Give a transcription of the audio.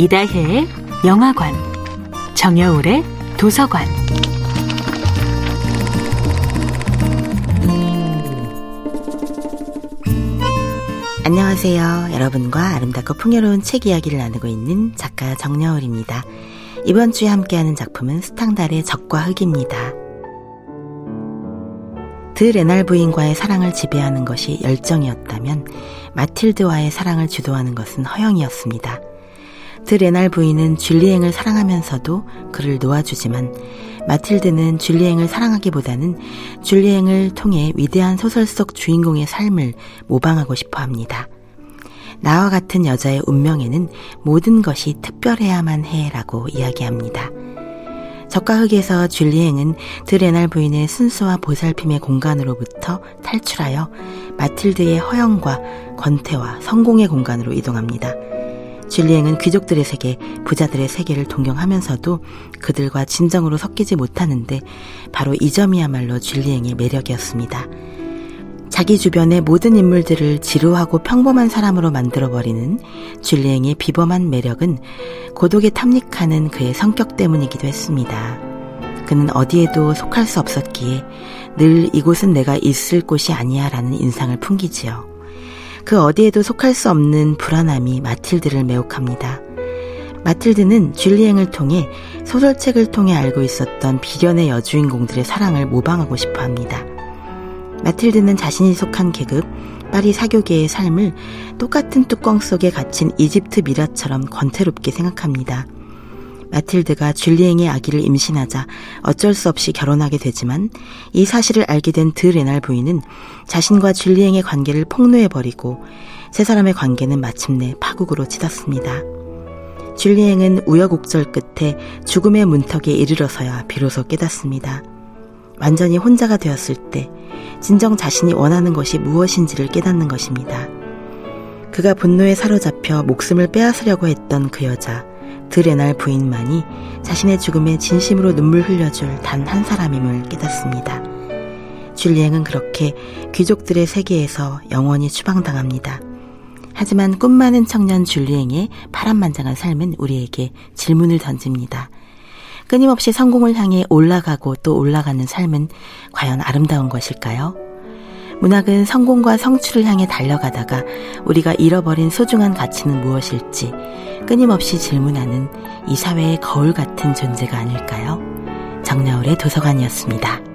이다혜의 영화관, 정여울의 도서관. 안녕하세요. 여러분과 아름답고 풍요로운 책 이야기를 나누고 있는 작가 정여울입니다. 이번 주에 함께하는 작품은 스탕달의 적과 흙입니다. 드 레날 부인과의 사랑을 지배하는 것이 열정이었다면 마틸드와의 사랑을 주도하는 것은 허영이었습니다. 드 레날 부인은 줄리앵을 사랑하면서도 그를 놓아주지만 마틸드는 줄리앵을 사랑하기보다는 줄리앵을 통해 위대한 소설 속 주인공의 삶을 모방하고 싶어 합니다. 나와 같은 여자의 운명에는 모든 것이 특별해야만 해라고 이야기합니다. 적가흑에서 줄리앵은 드레날 부인의 순수와 보살핌의 공간으로부터 탈출하여 마틸드의 허영과 권태와 성공의 공간으로 이동합니다. 줄리앵은 귀족들의 세계, 부자들의 세계를 동경하면서도 그들과 진정으로 섞이지 못하는데 바로 이 점이야말로 줄리앵의 매력이었습니다. 자기 주변의 모든 인물들을 지루하고 평범한 사람으로 만들어버리는 줄리앵의 비범한 매력은 고독에 탐닉하는 그의 성격 때문이기도 했습니다. 그는 어디에도 속할 수 없었기에 늘 이곳은 내가 있을 곳이 아니야 라는 인상을 풍기지요. 그 어디에도 속할 수 없는 불안함이 마틸드를 매혹합니다. 마틸드는 줄리앵을 통해 소설책을 통해 알고 있었던 비련의 여주인공들의 사랑을 모방하고 싶어 합니다. 마틸드는 자신이 속한 계급, 파리 사교계의 삶을 똑같은 뚜껑 속에 갇힌 이집트 미라처럼 권태롭게 생각합니다. 마틸드가 줄리앵의 아기를 임신하자 어쩔 수 없이 결혼하게 되지만 이 사실을 알게 된 드 레날 부인은 자신과 줄리앵의 관계를 폭로해버리고 세 사람의 관계는 마침내 파국으로 치닫습니다. 줄리앵은 우여곡절 끝에 죽음의 문턱에 이르러서야 비로소 깨닫습니다. 완전히 혼자가 되었을 때 진정 자신이 원하는 것이 무엇인지를 깨닫는 것입니다. 그가 분노에 사로잡혀 목숨을 빼앗으려고 했던 그 여자, 드레날 부인만이 자신의 죽음에 진심으로 눈물 흘려줄 단 한 사람임을 깨닫습니다. 줄리앵은 그렇게 귀족들의 세계에서 영원히 추방당합니다. 하지만 꿈 많은 청년 줄리앵의 파란만장한 삶은 우리에게 질문을 던집니다. 끊임없이 성공을 향해 올라가고 또 올라가는 삶은 과연 아름다운 것일까요? 문학은 성공과 성취를 향해 달려가다가 우리가 잃어버린 소중한 가치는 무엇일지 끊임없이 질문하는 이 사회의 거울 같은 존재가 아닐까요? 정나울의 도서관이었습니다.